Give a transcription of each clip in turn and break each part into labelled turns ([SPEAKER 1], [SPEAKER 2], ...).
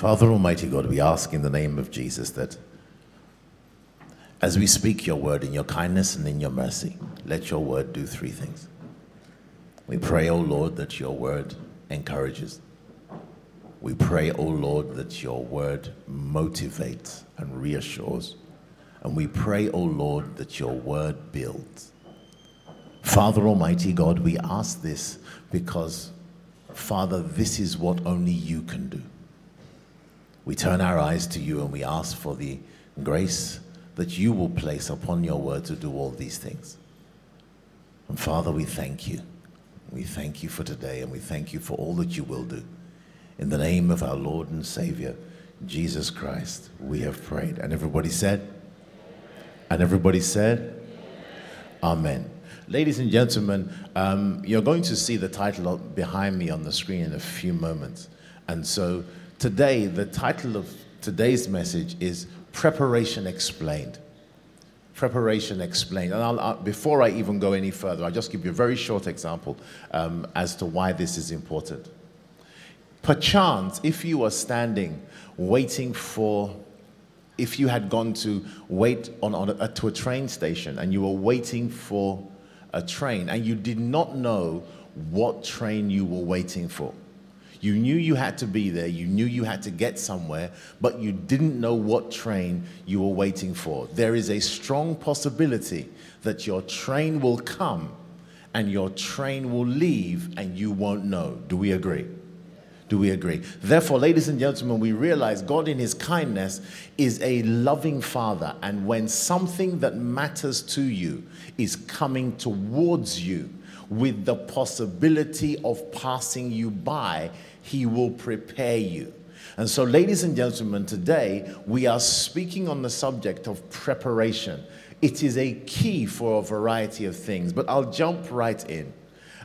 [SPEAKER 1] Father Almighty God, we ask in the name of Jesus that as we speak your word in your kindness and in your mercy, let your word do three things. We pray, O oh Lord, that your word encourages. We pray, O oh Lord, that your word motivates and reassures. And we pray, O oh Lord, that your word builds. Father Almighty God, we ask this because, Father, this is what only you can do. We turn our eyes to you and we ask for the grace that you will place upon your word to do all these things. And Father, we thank you. We thank you for today and we thank you for all that you will do. In the name of our Lord and Savior, Jesus Christ, we have prayed. And everybody said, and everybody said, Amen. Ladies and gentlemen, um, you're going to see the title behind me on the screen in a few moments. And so Today, the title of today's message is Preparation Explained. Preparation Explained. And I'll, I'll, before I even go any further, I'll just give you a very short example um, as to why this is important. Perchance, if you were standing waiting for, if you had gone to wait on, on a, to a train station and you were waiting for a train and you did not know what train you were waiting for, you knew you had to be there, you knew you had to get somewhere, but you didn't know what train you were waiting for. There is a strong possibility that your train will come and your train will leave and you won't know. Do we agree? Do we agree? Therefore, ladies and gentlemen, we realize God, in His kindness, is a loving Father. And when something that matters to you is coming towards you with the possibility of passing you by, he will prepare you. And so, ladies and gentlemen, today we are speaking on the subject of preparation. It is a key for a variety of things, but I'll jump right in.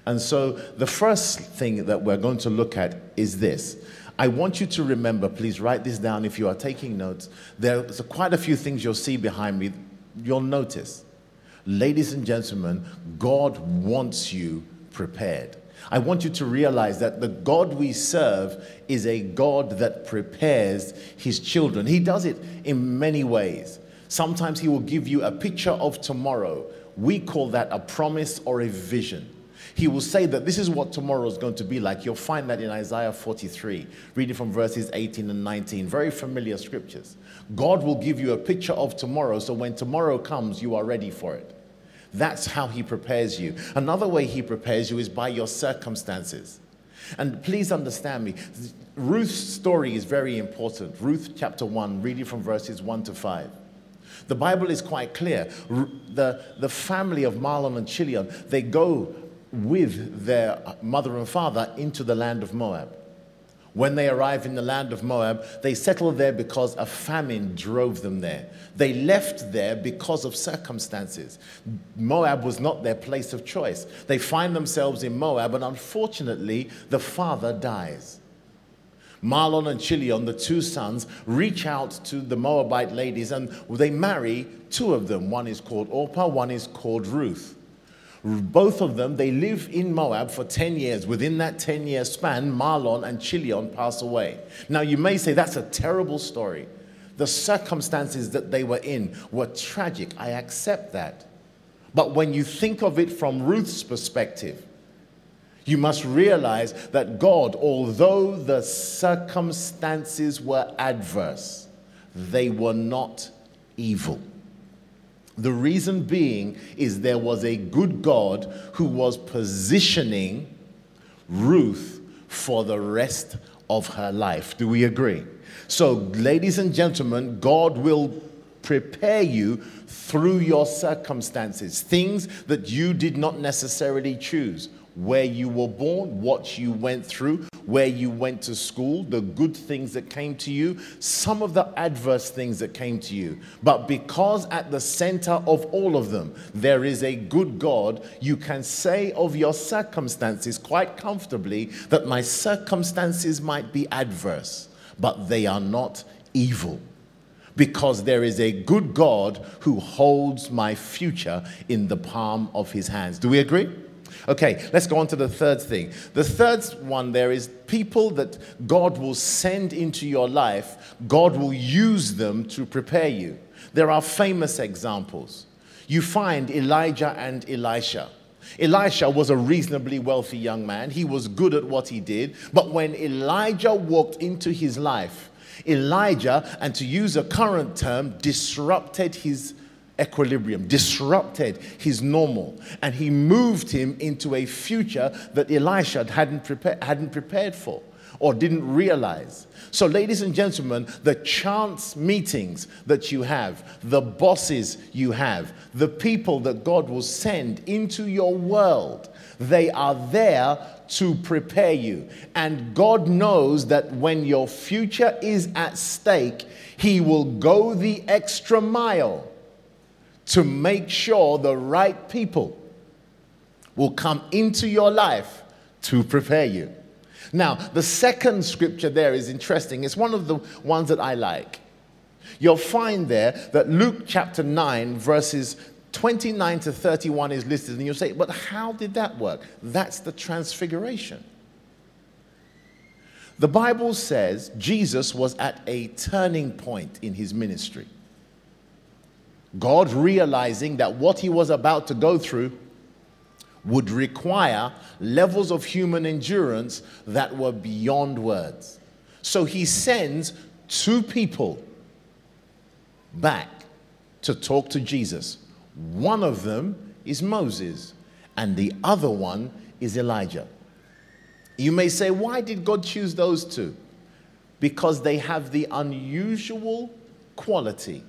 [SPEAKER 1] And so, the first thing that we're going to look at is this. I want you to remember, please write this down if you are taking notes. There's quite a few things you'll see behind me. You'll notice. Ladies and gentlemen, God wants you prepared. I want you to realize that the God we serve is a God that prepares his children. He does it in many ways. Sometimes he will give you a picture of tomorrow. We call that a promise or a vision. He will say that this is what tomorrow is going to be like. You'll find that in Isaiah 43, reading from verses 18 and 19. Very familiar scriptures. God will give you a picture of tomorrow, so when tomorrow comes, you are ready for it. That's how he prepares you. Another way he prepares you is by your circumstances. And please understand me, Ruth's story is very important. Ruth chapter 1, reading from verses 1 to 5. The Bible is quite clear. The, the family of Mahlon and Chilion, they go with their mother and father into the land of Moab. When they arrive in the land of Moab, they settle there because a famine drove them there. They left there because of circumstances. Moab was not their place of choice. They find themselves in Moab, and unfortunately, the father dies. Mahlon and Chilion, the two sons, reach out to the Moabite ladies and they marry two of them. One is called Orpah, one is called Ruth. Both of them, they live in Moab for 10 years. Within that 10 year span, Mahlon and Chilion pass away. Now, you may say that's a terrible story. The circumstances that they were in were tragic. I accept that. But when you think of it from Ruth's perspective, you must realize that God, although the circumstances were adverse, they were not evil. The reason being is there was a good God who was positioning Ruth for the rest of her life. Do we agree? So, ladies and gentlemen, God will prepare you through your circumstances, things that you did not necessarily choose. Where you were born, what you went through, where you went to school, the good things that came to you, some of the adverse things that came to you. But because at the center of all of them there is a good God, you can say of your circumstances quite comfortably that my circumstances might be adverse, but they are not evil because there is a good God who holds my future in the palm of his hands. Do we agree? Okay, let's go on to the third thing. The third one there is people that God will send into your life, God will use them to prepare you. There are famous examples. You find Elijah and Elisha. Elisha was a reasonably wealthy young man. He was good at what he did. But when Elijah walked into his life, Elijah, and to use a current term, disrupted his equilibrium, disrupted his normal, and he moved him into a future that Elisha hadn't, prepare, hadn't prepared for or didn't realize. So, ladies and gentlemen, the chance meetings that you have, the bosses you have, the people that God will send into your world, they are there to prepare you. And God knows that when your future is at stake, He will go the extra mile to make sure the right people will come into your life to prepare you. Now, the second scripture there is interesting. It's one of the ones that I like. You'll find there that Luke chapter 9, verses 29 to 31 is listed, and you'll say, but how did that work? That's the transfiguration. The Bible says Jesus was at a turning point in his ministry. God realizing that what he was about to go through would require levels of human endurance that were beyond words. So he sends two people back to talk to Jesus. One of them is Moses, and the other one is Elijah. You may say, why did God choose those two? Because they have the unusual quality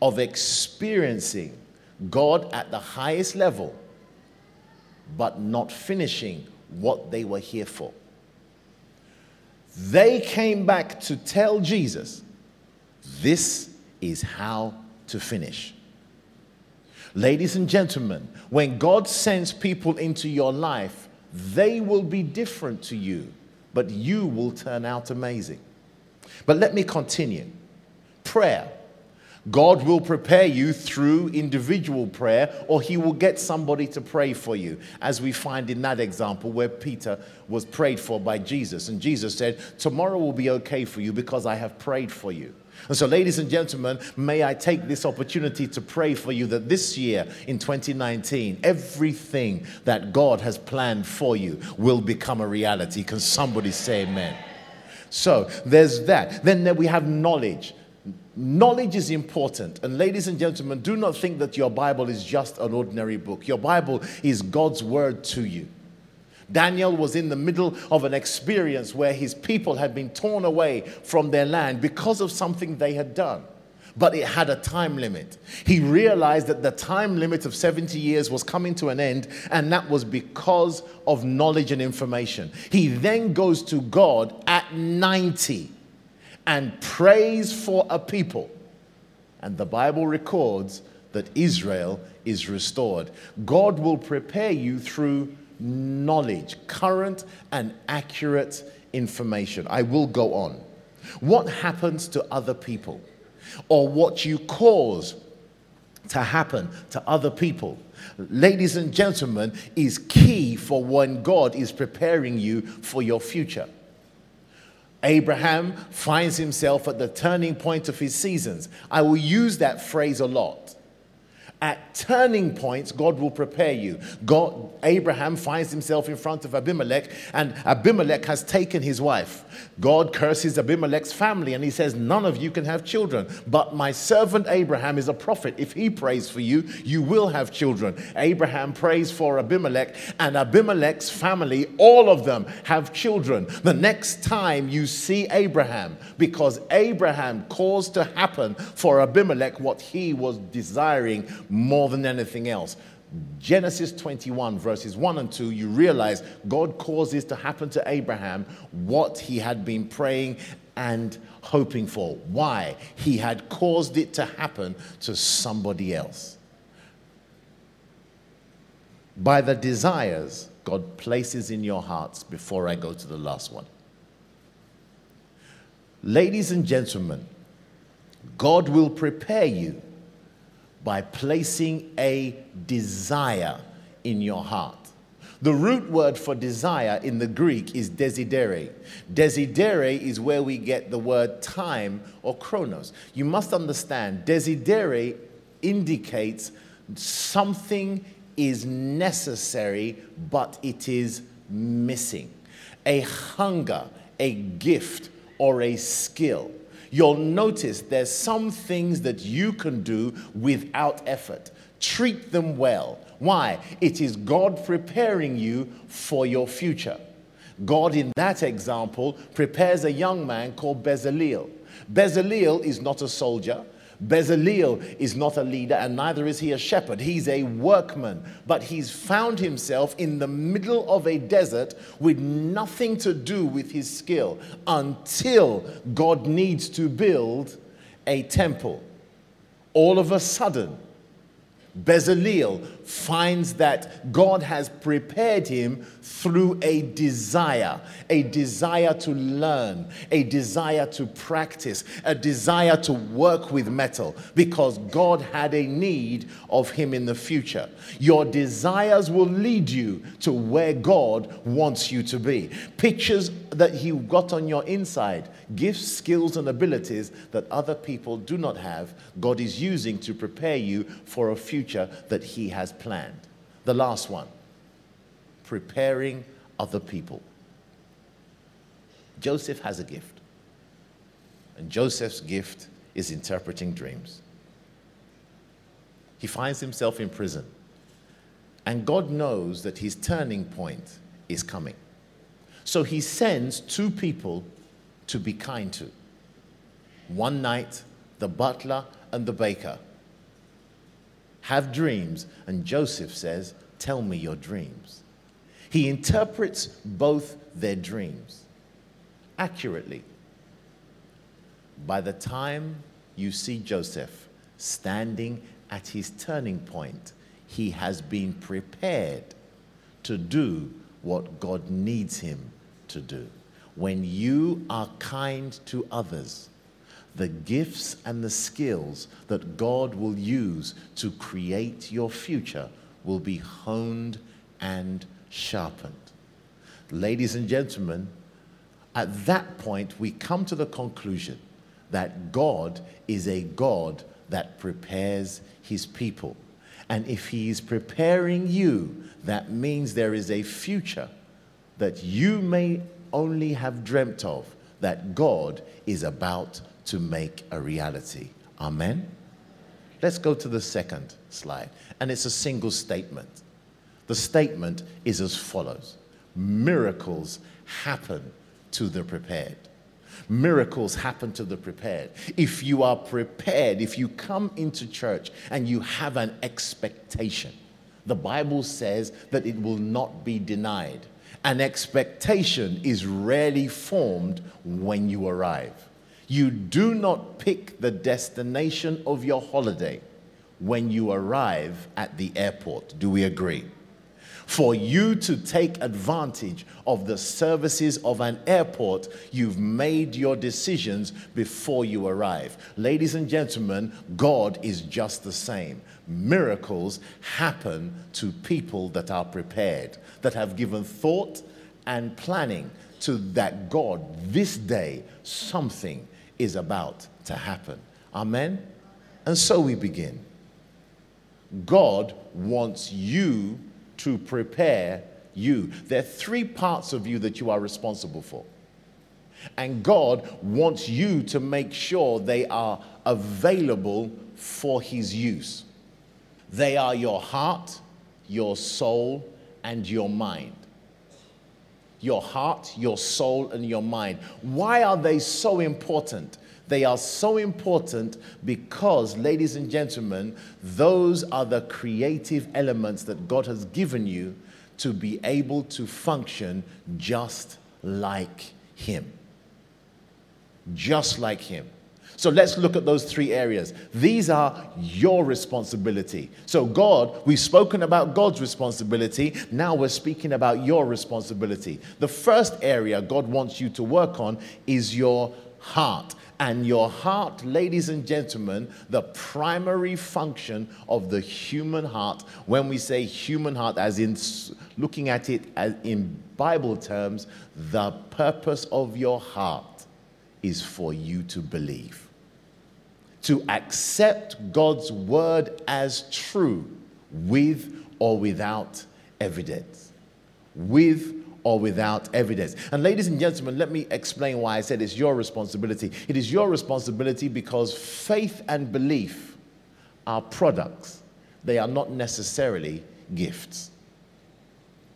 [SPEAKER 1] of experiencing God at the highest level, but not finishing what they were here for. They came back to tell Jesus, this is how to finish. Ladies and gentlemen, when God sends people into your life, they will be different to you, but you will turn out amazing. But let me continue. Prayer God will prepare you through individual prayer, or He will get somebody to pray for you, as we find in that example where Peter was prayed for by Jesus. And Jesus said, Tomorrow will be okay for you because I have prayed for you. And so, ladies and gentlemen, may I take this opportunity to pray for you that this year in 2019, everything that God has planned for you will become a reality. Can somebody say amen? So, there's that. Then we have knowledge. Knowledge is important. And ladies and gentlemen, do not think that your Bible is just an ordinary book. Your Bible is God's word to you. Daniel was in the middle of an experience where his people had been torn away from their land because of something they had done. But it had a time limit. He realized that the time limit of 70 years was coming to an end, and that was because of knowledge and information. He then goes to God at 90 and prays for a people. And the Bible records that Israel is restored. God will prepare you through knowledge, current and accurate information. I will go on. What happens to other people, or what you cause to happen to other people, ladies and gentlemen, is key for when God is preparing you for your future. Abraham finds himself at the turning point of his seasons. I will use that phrase a lot. At turning points, God will prepare you. God, Abraham finds himself in front of Abimelech, and Abimelech has taken his wife. God curses Abimelech's family, and he says, None of you can have children. But my servant Abraham is a prophet. If he prays for you, you will have children. Abraham prays for Abimelech, and Abimelech's family, all of them, have children. The next time you see Abraham, because Abraham caused to happen for Abimelech what he was desiring more than anything else. Genesis 21, verses 1 and 2, you realize God causes to happen to Abraham what he had been praying and hoping for. Why? He had caused it to happen to somebody else. By the desires God places in your hearts before I go to the last one. Ladies and gentlemen, God will prepare you by placing a desire in your heart. The root word for desire in the Greek is desidere. Desidere is where we get the word time or chronos. You must understand, desidere indicates something is necessary, but it is missing. A hunger, a gift, or a skill you'll notice there's some things that you can do without effort. Treat them well. Why? It is God preparing you for your future. God, in that example, prepares a young man called Bezaleel. Bezaleel is not a soldier. Bezaleel is not a leader, and neither is he a shepherd. He's a workman, but he's found himself in the middle of a desert with nothing to do with his skill until God needs to build a temple. All of a sudden, Bezaleel finds that God has prepared him through a desire, a desire to learn, a desire to practice, a desire to work with metal, because God had a need of him in the future. Your desires will lead you to where God wants you to be. Pictures that He got on your inside, gifts, skills, and abilities that other people do not have, God is using to prepare you for a future that He has planned. The last one preparing other people. Joseph has a gift, and Joseph's gift is interpreting dreams. He finds himself in prison, and God knows that his turning point is coming. So he sends two people to be kind to. One night, the butler and the baker have dreams, and Joseph says, Tell me your dreams. He interprets both their dreams accurately. By the time you see Joseph standing at his turning point, he has been prepared to do what God needs him to do. When you are kind to others, the gifts and the skills that God will use to create your future will be honed and sharpened. Ladies and gentlemen, at that point, we come to the conclusion that God is a God that prepares his people. And if he is preparing you, that means there is a future that you may only have dreamt of that God is about to make a reality. Amen? Let's go to the second slide. And it's a single statement. The statement is as follows Miracles happen to the prepared. Miracles happen to the prepared. If you are prepared, if you come into church and you have an expectation, the Bible says that it will not be denied. An expectation is rarely formed when you arrive. You do not pick the destination of your holiday when you arrive at the airport. Do we agree? For you to take advantage of the services of an airport, you've made your decisions before you arrive. Ladies and gentlemen, God is just the same. Miracles happen to people that are prepared, that have given thought and planning to that God, this day, something is about to happen. Amen? And so we begin. God wants you to prepare you. There are three parts of you that you are responsible for. And God wants you to make sure they are available for His use. They are your heart, your soul, and your mind. Your heart, your soul, and your mind. Why are they so important? They are so important because, ladies and gentlemen, those are the creative elements that God has given you to be able to function just like Him. Just like Him. So let's look at those three areas. These are your responsibility. So, God, we've spoken about God's responsibility. Now we're speaking about your responsibility. The first area God wants you to work on is your heart. And your heart, ladies and gentlemen, the primary function of the human heart, when we say human heart, as in looking at it as in Bible terms, the purpose of your heart is for you to believe, to accept God's word as true with or without evidence. With or without evidence. And, ladies and gentlemen, let me explain why I said it's your responsibility. It is your responsibility because faith and belief are products, they are not necessarily gifts.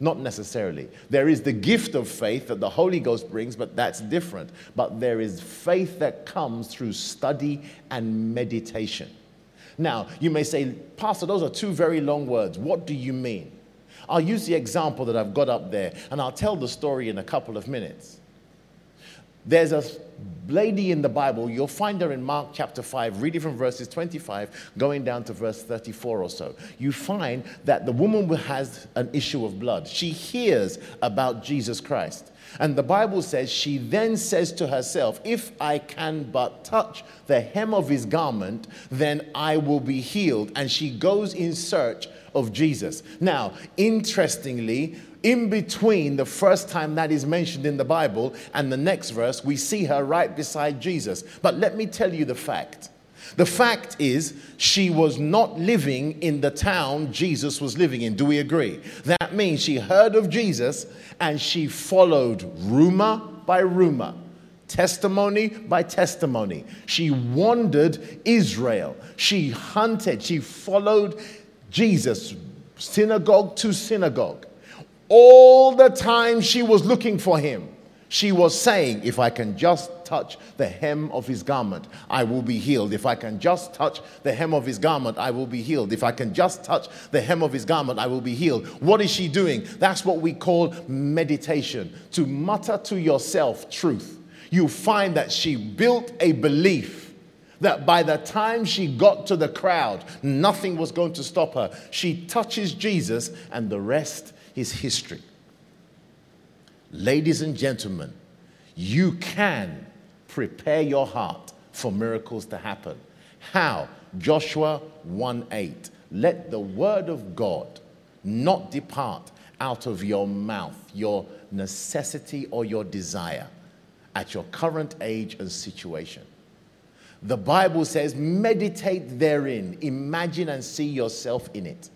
[SPEAKER 1] Not necessarily. There is the gift of faith that the Holy Ghost brings, but that's different. But there is faith that comes through study and meditation. Now, you may say, Pastor, those are two very long words. What do you mean? I'll use the example that I've got up there, and I'll tell the story in a couple of minutes. There's a lady in the Bible, you'll find her in Mark chapter 5, reading from verses 25, going down to verse 34 or so. You find that the woman has an issue of blood. She hears about Jesus Christ. And the Bible says, she then says to herself, If I can but touch the hem of his garment, then I will be healed. And she goes in search of Jesus. Now, interestingly, in between the first time that is mentioned in the Bible and the next verse, we see her right beside Jesus. But let me tell you the fact. The fact is, she was not living in the town Jesus was living in. Do we agree? That means she heard of Jesus and she followed rumor by rumor, testimony by testimony. She wandered Israel. She hunted, she followed Jesus, synagogue to synagogue. All the time she was looking for him, she was saying, If I can just touch the hem of his garment, I will be healed. If I can just touch the hem of his garment, I will be healed. If I can just touch the hem of his garment, I will be healed. What is she doing? That's what we call meditation to mutter to yourself truth. You find that she built a belief that by the time she got to the crowd, nothing was going to stop her. She touches Jesus, and the rest is history. Ladies and gentlemen, you can prepare your heart for miracles to happen. How? Joshua 1 8. Let the word of God not depart out of your mouth, your necessity or your desire at your current age and situation. The Bible says, meditate therein, imagine and see yourself in it,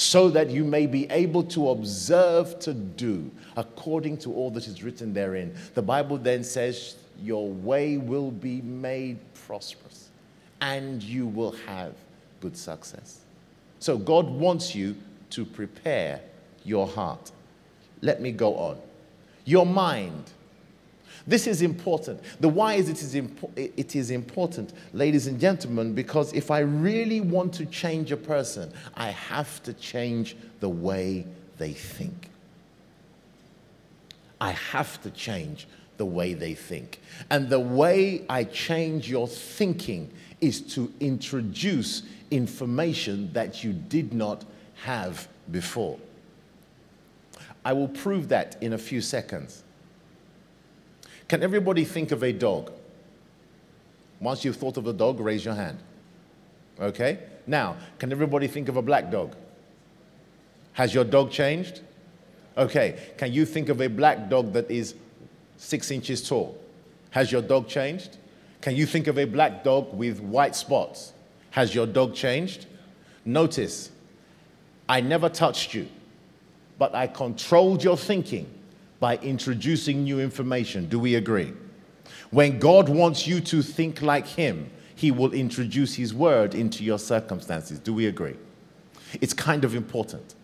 [SPEAKER 1] so that you may be able to observe to do according to all that is written therein. The Bible then says, Your way will be made prosperous, and you will have good success. So, God wants you to prepare your heart. Let me go on. Your mind this is important. The why is it is, impo- it is important, ladies and gentlemen, because if I really want to change a person, I have to change the way they think. I have to change the way they think. And the way I change your thinking is to introduce information that you did not have before. I will prove that in a few seconds. Can everybody think of a dog? Once you've thought of a dog, raise your hand. Okay? Now, can everybody think of a black dog? Has your dog changed? Okay. Can you think of a black dog that is six inches tall? Has your dog changed? Can you think of a black dog with white spots? Has your dog changed? Notice, I never touched you, but I controlled your thinking by introducing new information. Do we agree? When God wants you to think like Him, He will introduce His word into your circumstances. Do we agree? It's kind of important.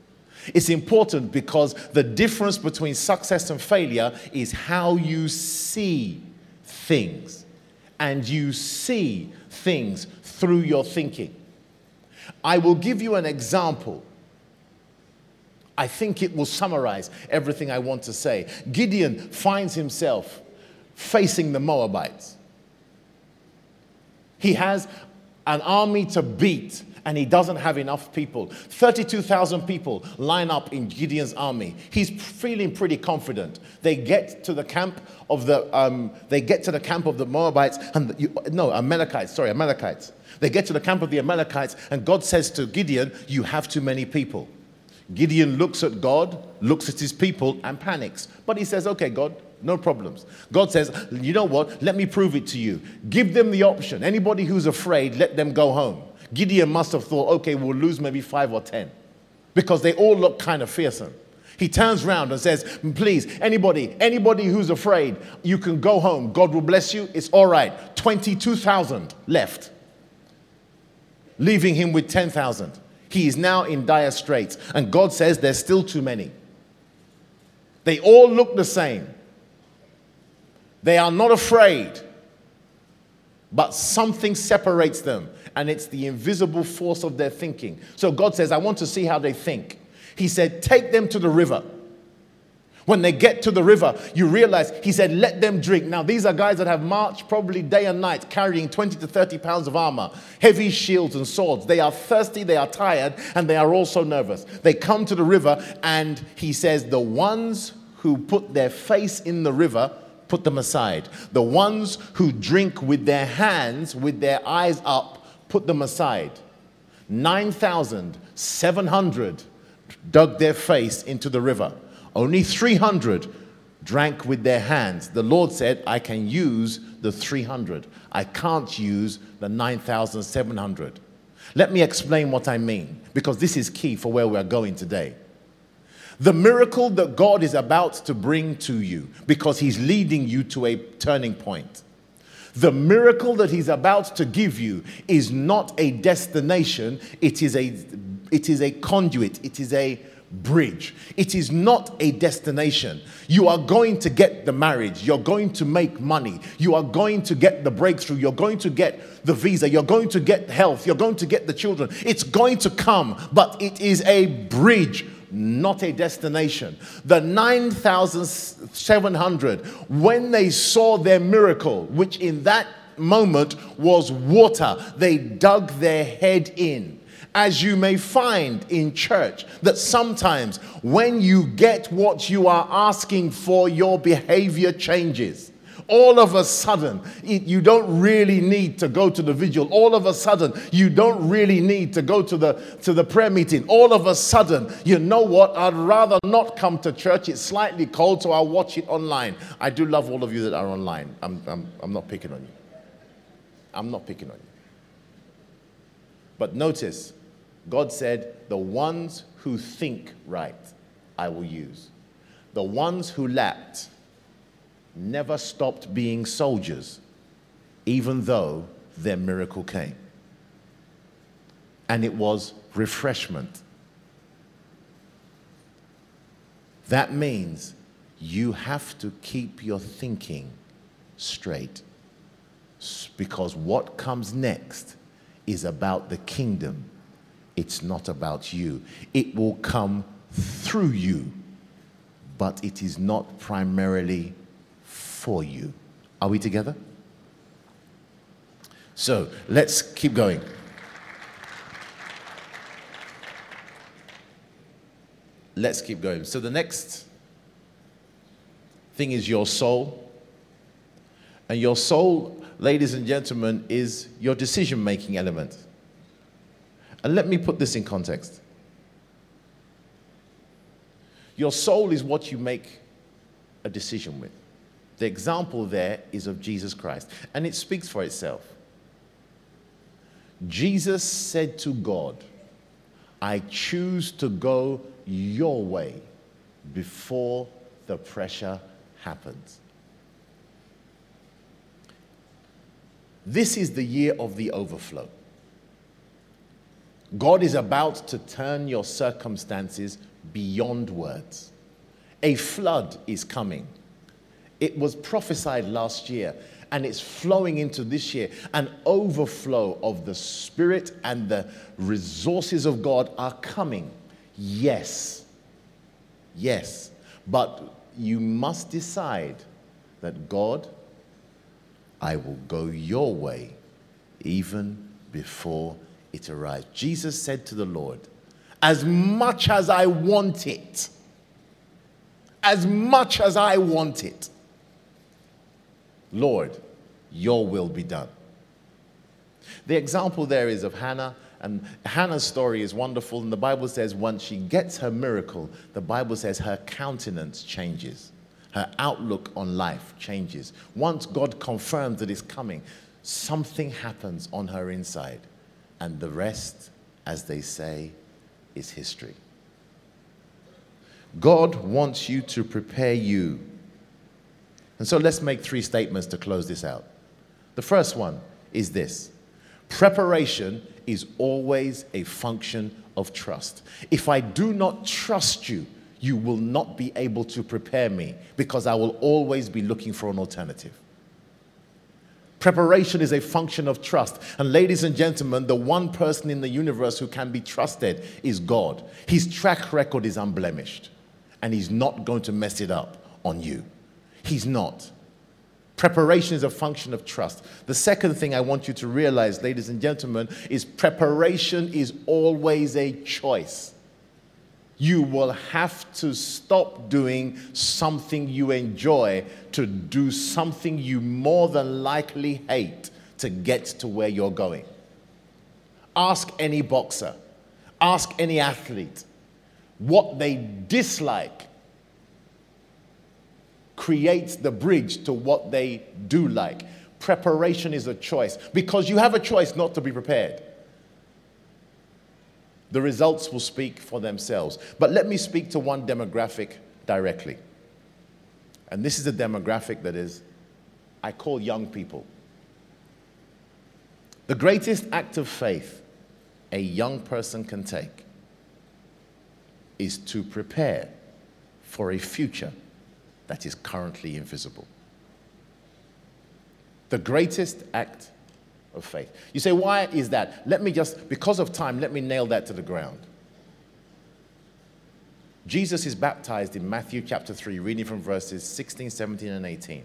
[SPEAKER 1] It's important because the difference between success and failure is how you see things. and you see things through your thinking. I will give you an example. I think it will summarize everything I want to say. Gideon finds himself facing the Moabites. He has an army to beat and he doesn't have enough people. 32,000 people line up in Gideon's army. He's feeling pretty confident. They get to the camp of the um, they get to the camp of the Moabites and the, no Amalekites. Sorry, Amalekites. They get to the camp of the Amalekites and God says to Gideon, "You have too many people." Gideon looks at God, looks at his people, and panics. But he says, Okay, God, no problems. God says, You know what? Let me prove it to you. Give them the option. Anybody who's afraid, let them go home. Gideon must have thought, Okay, we'll lose maybe five or ten because they all look kind of fearsome. He turns around and says, Please, anybody, anybody who's afraid, you can go home. God will bless you. It's all right. 22,000 left, leaving him with 10,000. He is now in dire straits. And God says there's still too many. They all look the same. They are not afraid, but something separates them, and it's the invisible force of their thinking. So God says, I want to see how they think. He said, Take them to the river. When they get to the river, you realize he said, Let them drink. Now, these are guys that have marched probably day and night carrying 20 to 30 pounds of armor, heavy shields and swords. They are thirsty, they are tired, and they are also nervous. They come to the river, and he says, The ones who put their face in the river, put them aside. The ones who drink with their hands, with their eyes up, put them aside. 9,700 dug their face into the river. Only 300 drank with their hands. The Lord said, I can use the 300. I can't use the 9,700. Let me explain what I mean, because this is key for where we're going today. The miracle that God is about to bring to you, because He's leading you to a turning point. The miracle that He's about to give you is not a destination, it is a, it is a conduit, it is a bridge. It is not a destination. You are going to get the marriage. You're going to make money. You are going to get the breakthrough. You're going to get the visa. You're going to get health. You're going to get the children. It's going to come, but it is a bridge. Not a destination. The 9,700, when they saw their miracle, which in that moment was water, they dug their head in as you may find in church, that sometimes when you get what you are asking for, your behavior changes. All of a sudden, it, you don't really need to go to the vigil. All of a sudden, you don't really need to go to the, to the prayer meeting. All of a sudden, you know what? I'd rather not come to church. It's slightly cold, so I'll watch it online. I do love all of you that are online. I'm, I'm, I'm not picking on you. I'm not picking on you. But notice, God said, The ones who think right, I will use. The ones who lacked never stopped being soldiers, even though their miracle came. And it was refreshment. That means you have to keep your thinking straight because what comes next is about the kingdom it's not about you. It will come through you, but it is not primarily for you. Are we together? So let's keep going. Let's keep going. So the next thing is your soul. And your soul, ladies and gentlemen, is your decision making element. And let me put this in context. Your soul is what you make a decision with. The example there is of Jesus Christ, and it speaks for itself. Jesus said to God, I choose to go your way before the pressure happens. This is the year of the overflow. God is about to turn your circumstances beyond words. A flood is coming. It was prophesied last year and it's flowing into this year. An overflow of the Spirit and the resources of God are coming. Yes. Yes. But you must decide that God, I will go your way even before it arrives. Jesus said to the Lord, As much as I want it, as much as I want it, Lord, your will be done. The example there is of Hannah, and Hannah's story is wonderful. And the Bible says once she gets her miracle, the Bible says her countenance changes, her outlook on life changes. Once God confirms that it's coming, something happens on her inside. And the rest, as they say, is history. God wants you to prepare you and so let's make three statements to close this out. The first one is this preparation is always a function of trust. If I do not trust you, you will not be able to prepare me because I will always be looking for an alternative. Preparation is a function of trust. And, ladies and gentlemen, the one person in the universe who can be trusted is God. His track record is unblemished, and He's not going to mess it up on you. He's not. Preparation is a function of trust. The second thing I want you to realize, ladies and gentlemen, is preparation is always a choice. You will have to stop doing something you enjoy to do something you more than likely hate to get to where you're going. Ask any boxer, ask any athlete what they dislike creates the bridge to what they do like. Preparation is a choice because you have a choice not to be prepared. The results will speak for themselves. But let me speak to one demographic directly. And this is a demographic that is, I call young people. The greatest act of faith a young person can take is to prepare for a future that is currently invisible. The greatest act of faith. You say, why is that? Let me just, because of time, let me nail that to the ground. Jesus is baptized in Matthew chapter 3, reading from verses 16, 17, and 18.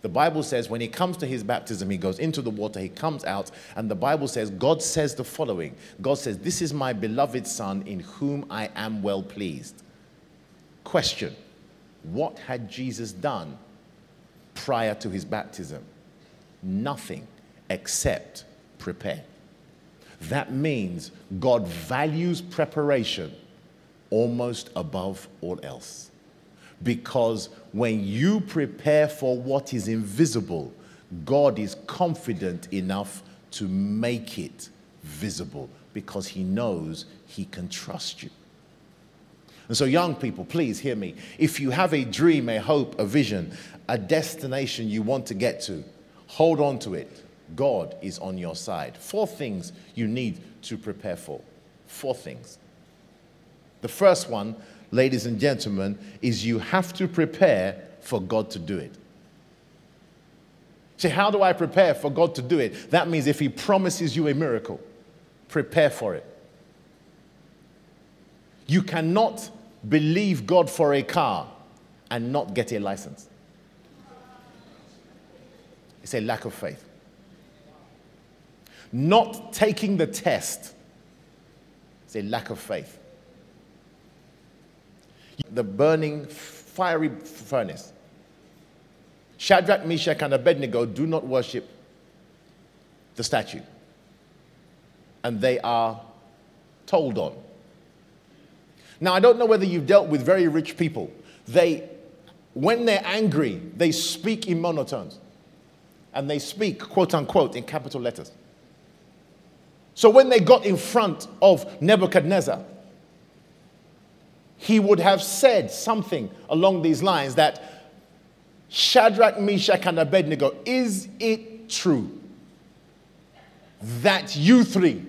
[SPEAKER 1] The Bible says when he comes to his baptism, he goes into the water, he comes out, and the Bible says, God says the following God says, This is my beloved Son in whom I am well pleased. Question what had Jesus done prior to his baptism? Nothing except prepare. That means God values preparation almost above all else. Because when you prepare for what is invisible, God is confident enough to make it visible because he knows he can trust you. And so, young people, please hear me. If you have a dream, a hope, a vision, a destination you want to get to, hold on to it. God is on your side. Four things you need to prepare for. Four things. The first one, ladies and gentlemen, is you have to prepare for God to do it. See, how do I prepare for God to do it? That means if He promises you a miracle, prepare for it. You cannot believe God for a car and not get a license. It's a lack of faith. Not taking the test is a lack of faith. The burning fiery furnace. Shadrach, Meshach, and Abednego do not worship the statue. And they are told on. Now, I don't know whether you've dealt with very rich people. They, when they're angry, they speak in monotones. And they speak, quote unquote, in capital letters. So when they got in front of Nebuchadnezzar, he would have said something along these lines that Shadrach, Meshach, and Abednego, is it true that you three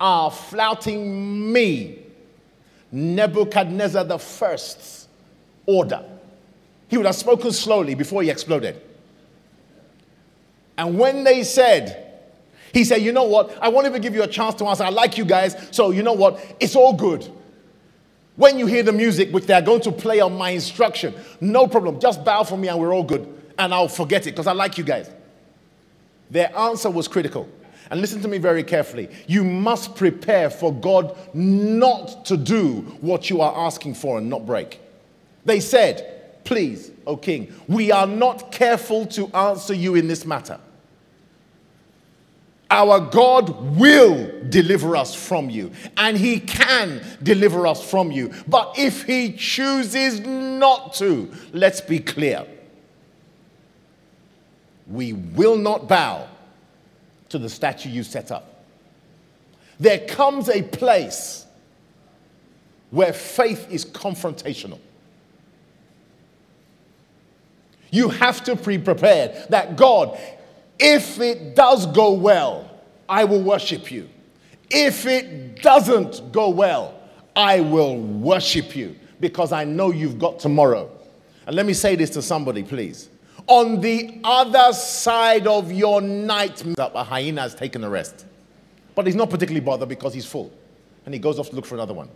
[SPEAKER 1] are flouting me Nebuchadnezzar the first's order. he would have spoken slowly before he exploded. And when they said, he said, You know what? I won't even give you a chance to answer. I like you guys. So, you know what? It's all good. When you hear the music, which they are going to play on my instruction, no problem. Just bow for me and we're all good. And I'll forget it because I like you guys. Their answer was critical. And listen to me very carefully. You must prepare for God not to do what you are asking for and not break. They said, Please, O king, we are not careful to answer you in this matter. Our God will deliver us from you, and He can deliver us from you. But if He chooses not to, let's be clear. We will not bow to the statue you set up. There comes a place where faith is confrontational. You have to be prepared that God, if it does go well, I will worship you. If it doesn't go well, I will worship you because I know you've got tomorrow. And let me say this to somebody, please. On the other side of your night, a hyena has taken a rest. But he's not particularly bothered because he's full. And he goes off to look for another one.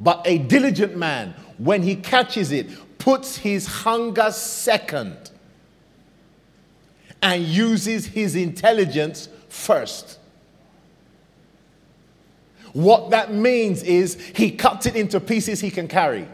[SPEAKER 1] But a diligent man, when he catches it, puts his hunger second and uses his intelligence first. What that means is he cuts it into pieces he can carry.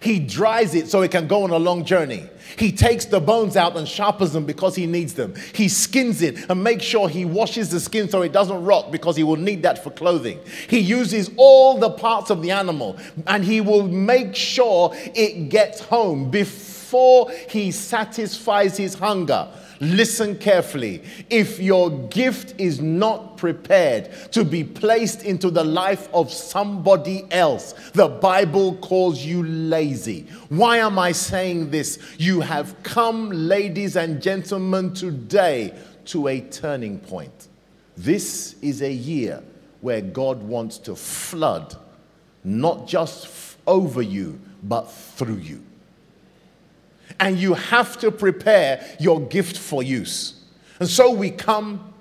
[SPEAKER 1] He dries it so it can go on a long journey. He takes the bones out and sharpens them because he needs them. He skins it and makes sure he washes the skin so it doesn't rot because he will need that for clothing. He uses all the parts of the animal and he will make sure it gets home before he satisfies his hunger. Listen carefully. If your gift is not prepared to be placed into the life of somebody else, the Bible calls you lazy. Why am I saying this? You have come, ladies and gentlemen, today to a turning point. This is a year where God wants to flood not just over you, but through you and you have to prepare your gift for use. And so we come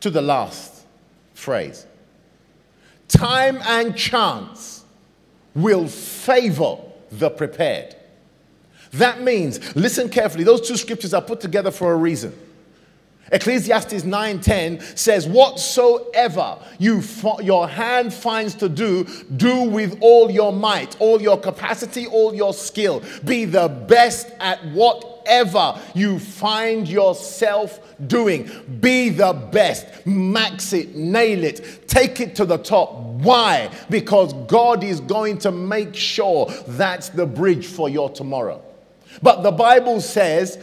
[SPEAKER 1] to the last phrase time and chance will favor the prepared. That means, listen carefully, those two scriptures are put together for a reason. Ecclesiastes 9:10 says, "Whatsoever you your hand finds to do, do with all your might, all your capacity, all your skill. Be the best at whatever you find yourself doing. Be the best. Max it, nail it, take it to the top. Why? Because God is going to make sure that's the bridge for your tomorrow." But the Bible says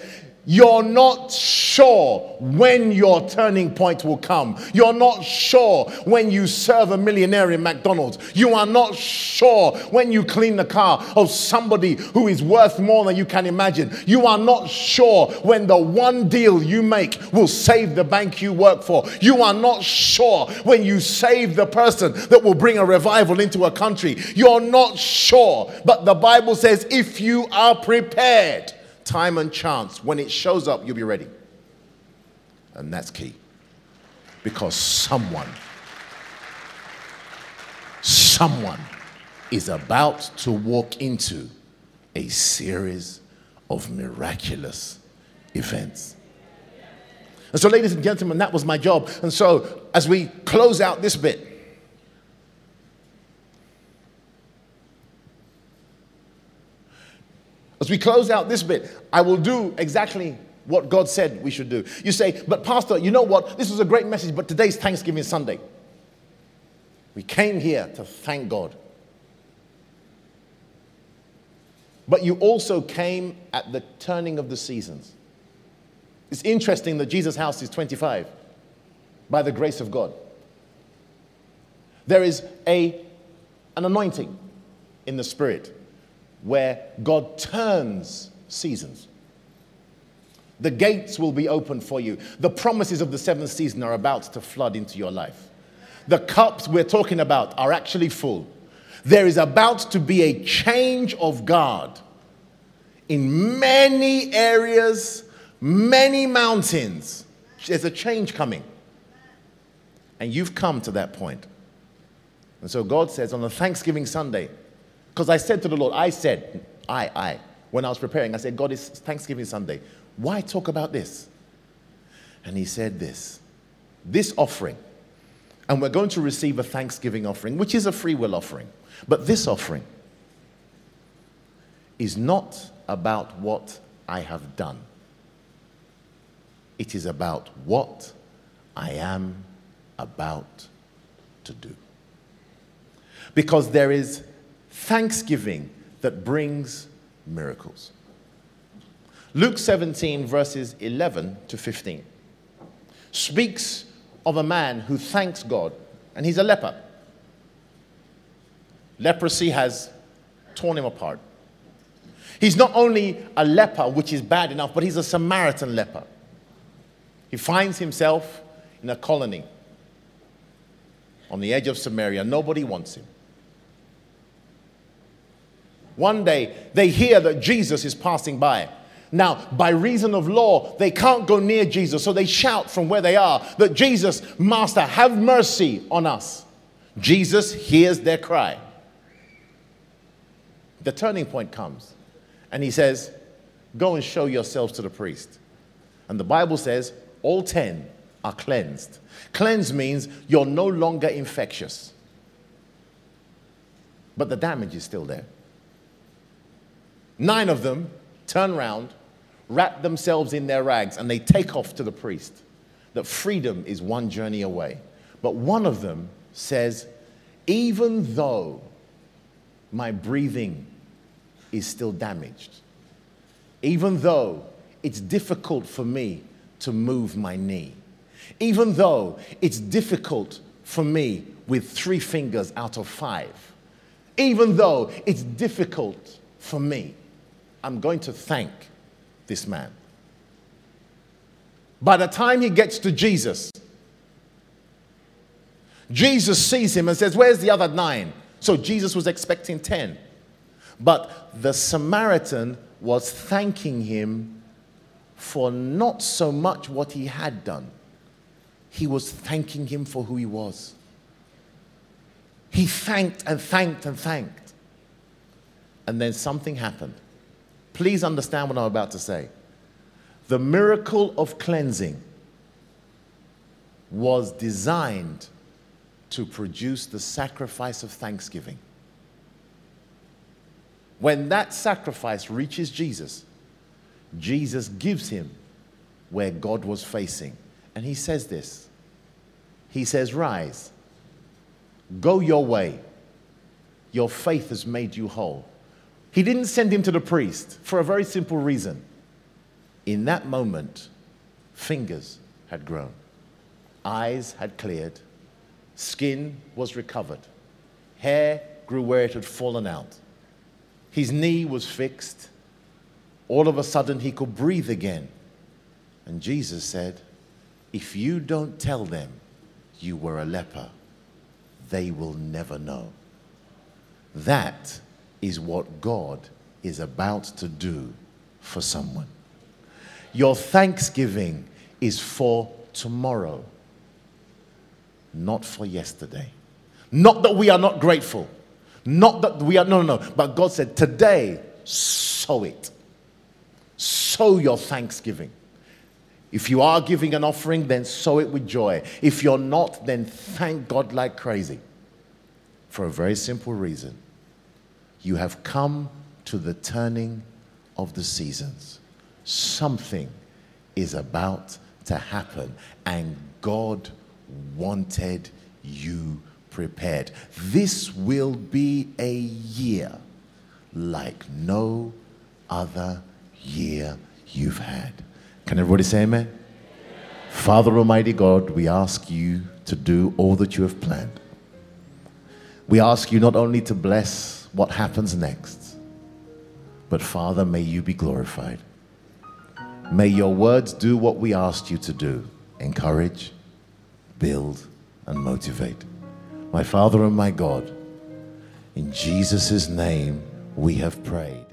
[SPEAKER 1] you're not sure when your turning point will come. You're not sure when you serve a millionaire in McDonald's. You are not sure when you clean the car of somebody who is worth more than you can imagine. You are not sure when the one deal you make will save the bank you work for. You are not sure when you save the person that will bring a revival into a country. You're not sure. But the Bible says if you are prepared, time and chance, when it shows up, you'll be ready. And that's key. Because someone, someone is about to walk into a series of miraculous events. And so, ladies and gentlemen, that was my job. And so, as we close out this bit, As we close out this bit, I will do exactly what God said we should do. You say, but Pastor, you know what? This was a great message, but today's Thanksgiving Sunday. We came here to thank God. But you also came at the turning of the seasons. It's interesting that Jesus House is 25 by the grace of God. There is a, an anointing in the Spirit where God turns seasons. The gates will be open for you. The promises of the seventh season are about to flood into your life. The cups we're talking about are actually full. There is about to be a change of guard in many areas, many mountains. There's a change coming. And you've come to that point. And so God says on the Thanksgiving Sunday, because I said to the Lord, I said, I, I, when I was preparing, I said, God, it's Thanksgiving Sunday. Why talk about this? And he said this this offering, and we're going to receive a Thanksgiving offering, which is a free will offering. But this offering is not about what I have done, it is about what I am about to do. Because there is thanksgiving that brings miracles. Luke 17, verses 11 to 15, speaks of a man who thanks God, and he's a leper. Leprosy has torn him apart. He's not only a leper, which is bad enough, but he's a Samaritan leper. He finds himself in a colony on the edge of Samaria. Nobody wants him. One day, they hear that Jesus is passing by. Now, by reason of law, they can't go near Jesus, so they shout from where they are that Jesus, Master, have mercy on us. Jesus hears their cry. The turning point comes, and he says, Go and show yourselves to the priest. And the Bible says, All ten are cleansed. Cleanse means you're no longer infectious, but the damage is still there. Nine of them turn around, wrap themselves in their rags, and they take off to the priest. That freedom is one journey away. But one of them says, Even though my breathing is still damaged, even though it's difficult for me to move my knee, even though it's difficult for me with three fingers out of five, even though it's difficult for me I'm going to thank this man. By the time he gets to Jesus, Jesus sees him and says, Where's the other nine? So Jesus was expecting 10. But the Samaritan was thanking him for not so much what he had done, he was thanking him for who he was. He thanked and thanked and thanked. And then something happened. Please understand what I'm about to say. The miracle of cleansing was designed to produce the sacrifice of thanksgiving. When that sacrifice reaches Jesus, Jesus gives him where God was facing. And he says this He says, Rise, go your way. Your faith has made you whole. He didn't send him to the priest for a very simple reason. In that moment, fingers had grown, eyes had cleared, skin was recovered, hair grew where it had fallen out, his knee was fixed. All of a sudden, he could breathe again. And Jesus said, If you don't tell them you were a leper, they will never know. That is what God is about to do for someone. Your thanksgiving is for tomorrow, not for yesterday. Not that we are not grateful, not that we are, no, no, no. But God said, today, sow it. Sow your thanksgiving. If you are giving an offering, then sow it with joy. If you're not, then thank God like crazy. For a very simple reason you have come to the turning of the seasons. Something is about to happen, and God wanted you prepared. This will be a year like no other year you've had. Can everybody say amen? Father Almighty God, we ask you to do all that you have planned. We ask you not only to bless what happens next. But Father, may you be glorified. May your words do what we asked you to do encourage, build, and motivate. My Father and my God, in Jesus' name we have prayed.